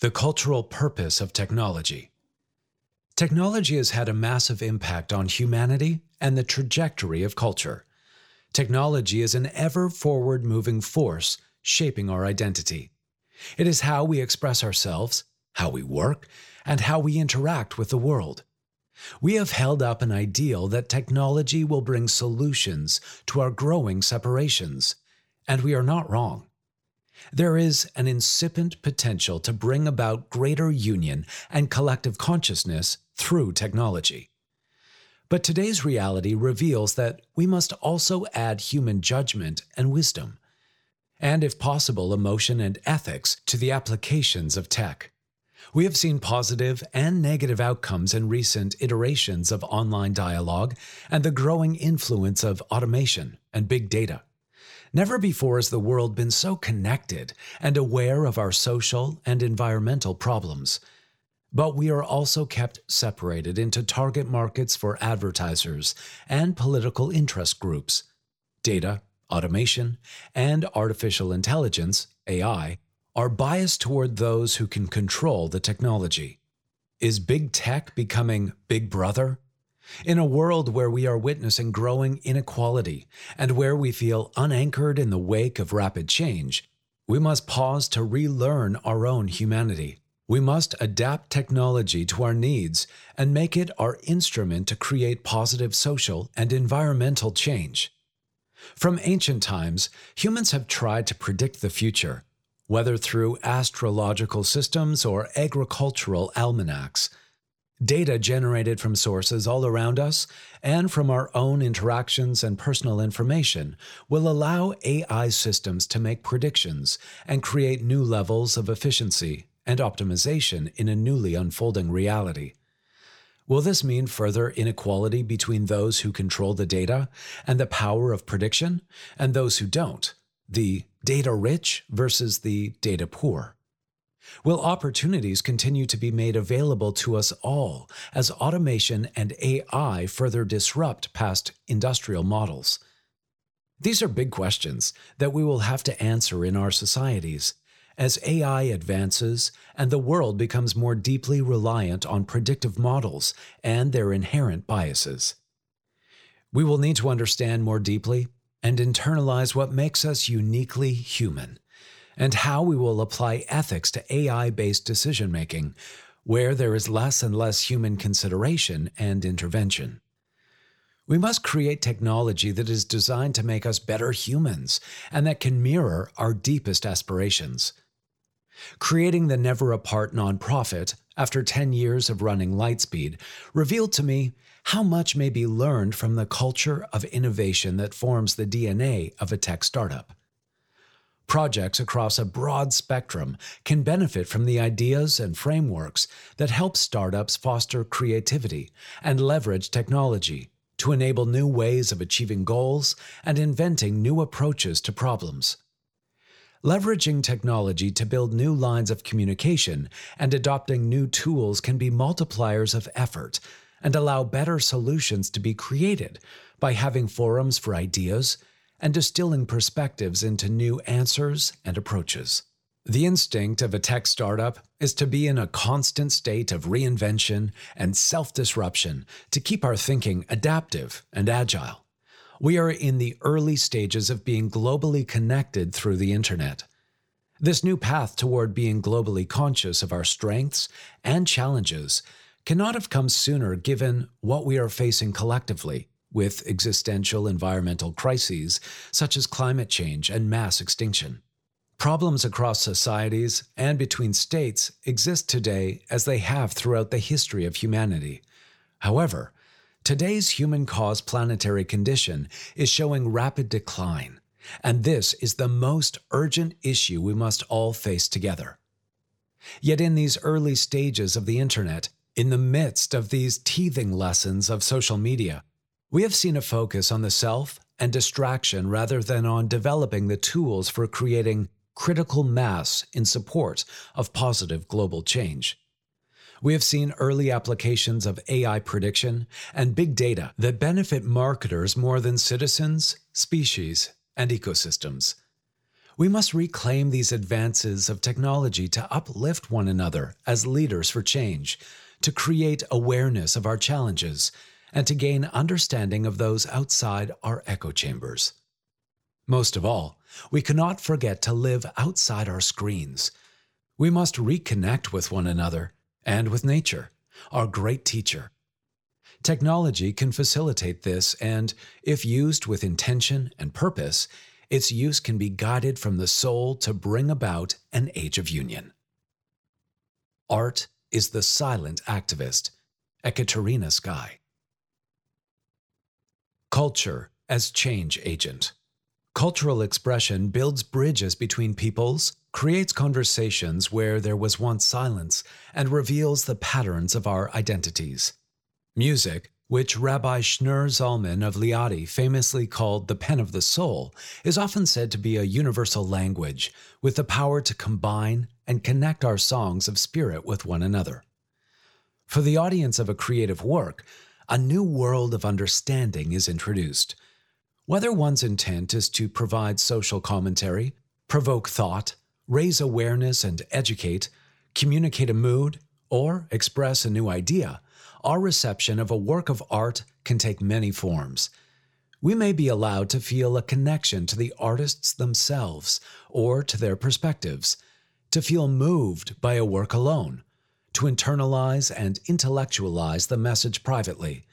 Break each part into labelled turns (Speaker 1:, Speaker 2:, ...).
Speaker 1: The cultural purpose of technology. Technology has had a massive impact on humanity and the trajectory of culture. Technology is an ever forward moving force shaping our identity. It is how we express ourselves, how we work, and how we interact with the world. We have held up an ideal that technology will bring solutions to our growing separations, and we are not wrong. There is an incipient potential to bring about greater union and collective consciousness through technology. But today's reality reveals that we must also add human judgment and wisdom, and if possible, emotion and ethics to the applications of tech. We have seen positive and negative outcomes in recent iterations of online dialogue and the growing influence of automation and big data. Never before has the world been so connected and aware of our social and environmental problems. But we are also kept separated into target markets for advertisers and political interest groups. Data, automation, and artificial intelligence, AI, are biased toward those who can control the technology. Is big tech becoming Big Brother? In a world where we are witnessing growing inequality and where we feel unanchored in the wake of rapid change, we must pause to relearn our own humanity. We must adapt technology to our needs and make it our instrument to create positive social and environmental change. From ancient times, humans have tried to predict the future, whether through astrological systems or agricultural almanacs. Data generated from sources all around us and from our own interactions and personal information will allow AI systems to make predictions and create new levels of efficiency and optimization in a newly unfolding reality. Will this mean further inequality between those who control the data and the power of prediction and those who don't, the data rich versus the data poor? Will opportunities continue to be made available to us all as automation and AI further disrupt past industrial models? These are big questions that we will have to answer in our societies as AI advances and the world becomes more deeply reliant on predictive models and their inherent biases. We will need to understand more deeply and internalize what makes us uniquely human and how we will apply ethics to AI based decision making, where there is less and less human consideration and intervention. We must create technology that is designed to make us better humans and that can mirror our deepest aspirations. Creating the Never Apart nonprofit after 10 years of running Lightspeed revealed to me how much may be learned from the culture of innovation that forms the DNA of a tech startup projects across a broad spectrum can benefit from the ideas and frameworks that help startups foster creativity and leverage technology to enable new ways of achieving goals and inventing new approaches to problems. Leveraging technology to build new lines of communication and adopting new tools can be multipliers of effort and allow better solutions to be created by having forums for ideas and distilling perspectives into new answers and approaches. The instinct of a tech startup is to be in a constant state of reinvention and self disruption to keep our thinking adaptive and agile. We are in the early stages of being globally connected through the internet. This new path toward being globally conscious of our strengths and challenges cannot have come sooner given what we are facing collectively with existential environmental crises such as climate change and mass extinction. Problems across societies and between states exist today as they have throughout the history of humanity. However, today's human caused planetary condition is showing rapid decline, and this is the most urgent issue we must all face together. Yet, in these early stages of the internet, in the midst of these teething lessons of social media, we have seen a focus on the self and distraction rather than on developing the tools for creating critical mass in support of positive global change. We have seen early applications of AI prediction and big data that benefit marketers more than citizens, species, and ecosystems. We must reclaim these advances of technology to uplift one another as leaders for change, to create awareness of our challenges, and to gain understanding of those outside our echo chambers. Most of all, we cannot forget to live outside our screens. We must reconnect with one another and with nature, our great teacher. Technology can facilitate this, and if used with intention and purpose, its use can be guided from the soul to bring about an age of union. Art is the silent activist, Ekaterina Sky. Culture as change agent. Cultural expression builds bridges between peoples, creates conversations where there was once silence, and reveals the patterns of our identities. Music, which Rabbi Schneur Zalman of Liadi famously called the pen of the soul, is often said to be a universal language with the power to combine and connect our songs of spirit with one another. For the audience of a creative work, a new world of understanding is introduced. Whether one's intent is to provide social commentary, provoke thought, raise awareness and educate, communicate a mood, or express a new idea, our reception of a work of art can take many forms. We may be allowed to feel a connection to the artists themselves or to their perspectives, to feel moved by a work alone, to internalize and intellectualize the message privately,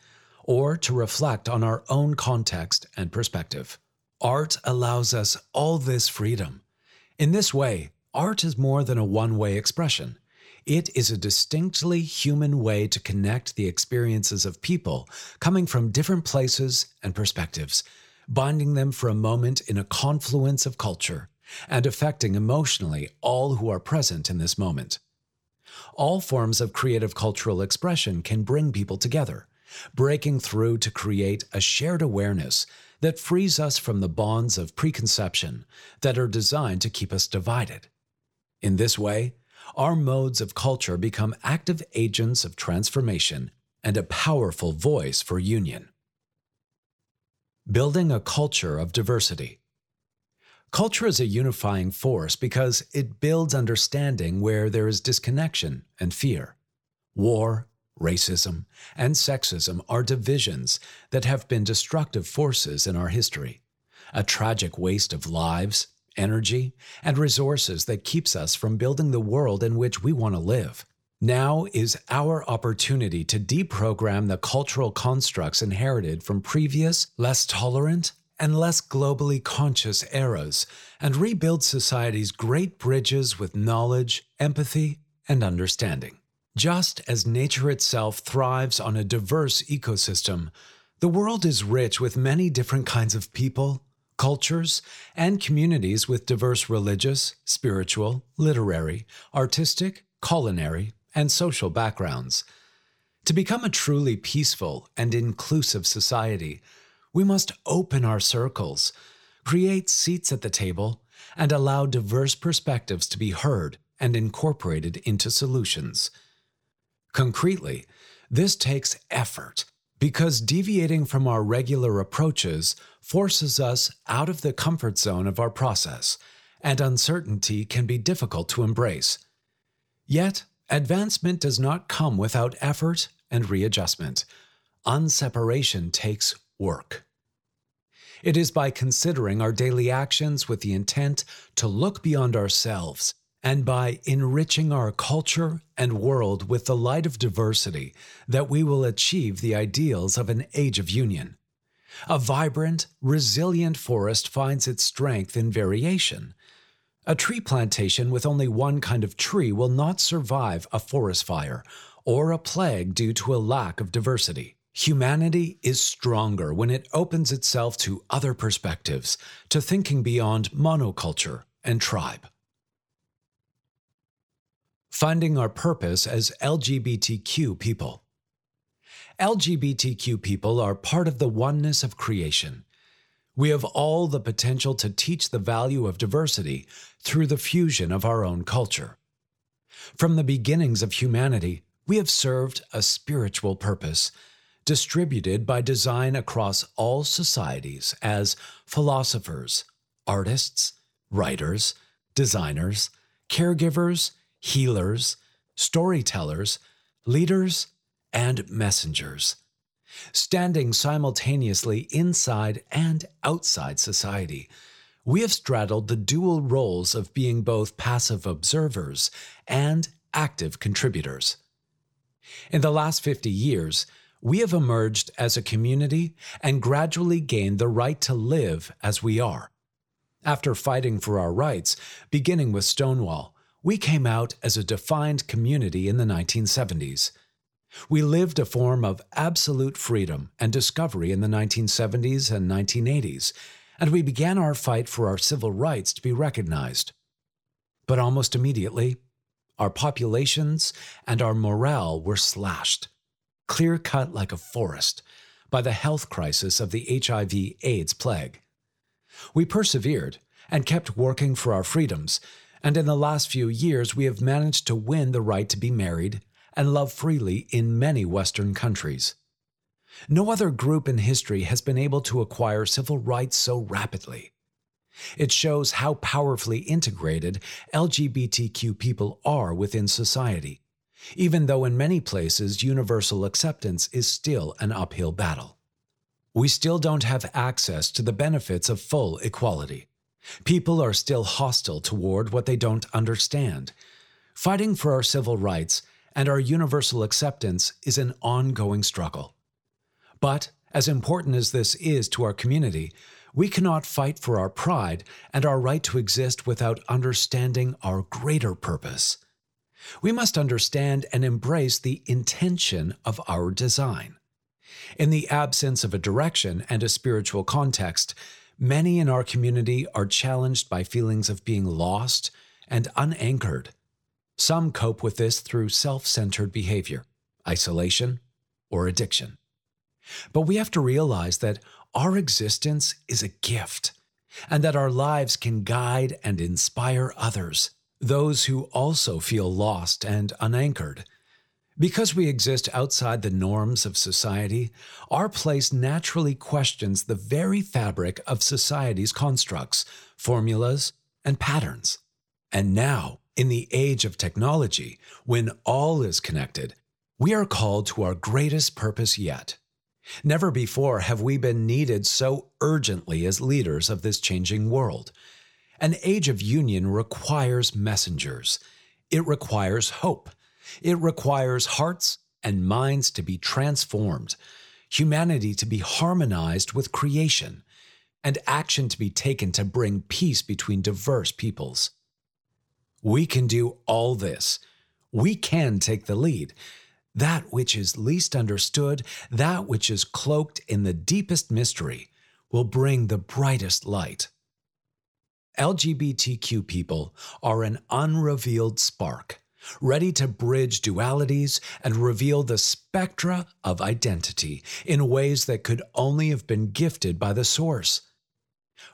Speaker 1: or to reflect on our own context and perspective. Art allows us all this freedom. In this way, art is more than a one way expression. It is a distinctly human way to connect the experiences of people coming from different places and perspectives, binding them for a moment in a confluence of culture, and affecting emotionally all who are present in this moment. All forms of creative cultural expression can bring people together, breaking through to create a shared awareness that frees us from the bonds of preconception that are designed to keep us divided. In this way, our modes of culture become active agents of transformation and a powerful voice for union. Building a culture of diversity. Culture is a unifying force because it builds understanding where there is disconnection and fear. War, racism, and sexism are divisions that have been destructive forces in our history, a tragic waste of lives, energy, and resources that keeps us from building the world in which we want to live. Now is our opportunity to deprogram the cultural constructs inherited from previous, less tolerant, and less globally conscious eras and rebuild society's great bridges with knowledge, empathy, and understanding. Just as nature itself thrives on a diverse ecosystem, the world is rich with many different kinds of people, cultures, and communities with diverse religious, spiritual, literary, artistic, culinary, and social backgrounds. To become a truly peaceful and inclusive society, we must open our circles, create seats at the table, and allow diverse perspectives to be heard and incorporated into solutions. Concretely, this takes effort because deviating from our regular approaches forces us out of the comfort zone of our process, and uncertainty can be difficult to embrace. Yet, advancement does not come without effort and readjustment. Unseparation takes work. It is by considering our daily actions with the intent to look beyond ourselves and by enriching our culture and world with the light of diversity that we will achieve the ideals of an age of union. A vibrant, resilient forest finds its strength in variation. A tree plantation with only one kind of tree will not survive a forest fire or a plague due to a lack of diversity. Humanity is stronger when it opens itself to other perspectives, to thinking beyond monoculture and tribe. Finding our purpose as LGBTQ people. LGBTQ people are part of the oneness of creation. We have all the potential to teach the value of diversity through the fusion of our own culture. From the beginnings of humanity, we have served a spiritual purpose, distributed by design across all societies as philosophers, artists, writers, designers, caregivers, healers, storytellers, leaders, and messengers, standing simultaneously inside and outside society. We have straddled the dual roles of being both passive observers and active contributors. In the last 50 years, we have emerged as a community and gradually gained the right to live as we are. After fighting for our rights, beginning with Stonewall, we came out as a defined community in the 1970s. We lived a form of absolute freedom and discovery in the 1970s and 1980s, and we began our fight for our civil rights to be recognized. But almost immediately, our populations and our morale were slashed, clear cut like a forest, by the health crisis of the HIV AIDS plague. We persevered and kept working for our freedoms, and in the last few years we have managed to win the right to be married and love freely in many Western countries. No other group in history has been able to acquire civil rights so rapidly. It shows how powerfully integrated LGBTQ people are within society, even though in many places universal acceptance is still an uphill battle. We still don't have access to the benefits of full equality. People are still hostile toward what they don't understand. Fighting for our civil rights and our universal acceptance is an ongoing struggle. But, as important as this is to our community, we cannot fight for our pride and our right to exist without understanding our greater purpose. We must understand and embrace the intention of our design. In the absence of a direction and a spiritual context, many in our community are challenged by feelings of being lost and unanchored. Some cope with this through self centered behavior, isolation, or addiction. But we have to realize that our existence is a gift, and that our lives can guide and inspire others, those who also feel lost and unanchored. Because we exist outside the norms of society, our place naturally questions the very fabric of society's constructs, formulas, and patterns. And now, in the age of technology, when all is connected, we are called to our greatest purpose yet Never before have we been needed so urgently as leaders of this changing world. An age of union requires messengers. It requires hope. It requires hearts and minds to be transformed, humanity to be harmonized with creation, and action to be taken to bring peace between diverse peoples. We can do all this. We can take the lead that which is least understood, that which is cloaked in the deepest mystery, will bring the brightest light. LGBTQ people are an unrevealed spark, ready to bridge dualities and reveal the spectra of identity in ways that could only have been gifted by the Source.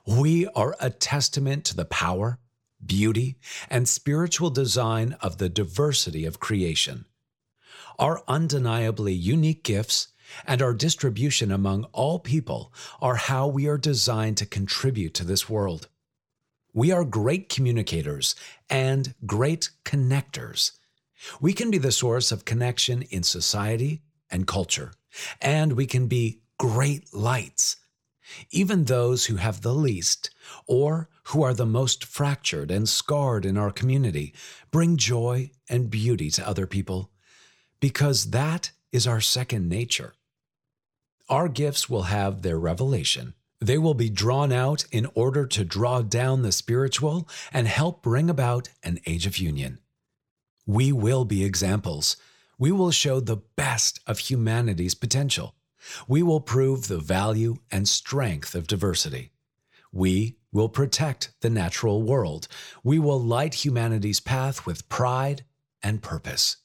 Speaker 1: We are a testament to the power, beauty, and spiritual design of the diversity of creation our undeniably unique gifts, and our distribution among all people are how we are designed to contribute to this world. We are great communicators and great connectors. We can be the source of connection in society and culture, and we can be great lights. Even those who have the least, or who are the most fractured and scarred in our community, bring joy and beauty to other people because that is our second nature. Our gifts will have their revelation. They will be drawn out in order to draw down the spiritual and help bring about an age of union. We will be examples. We will show the best of humanity's potential. We will prove the value and strength of diversity. We will protect the natural world. We will light humanity's path with pride and purpose.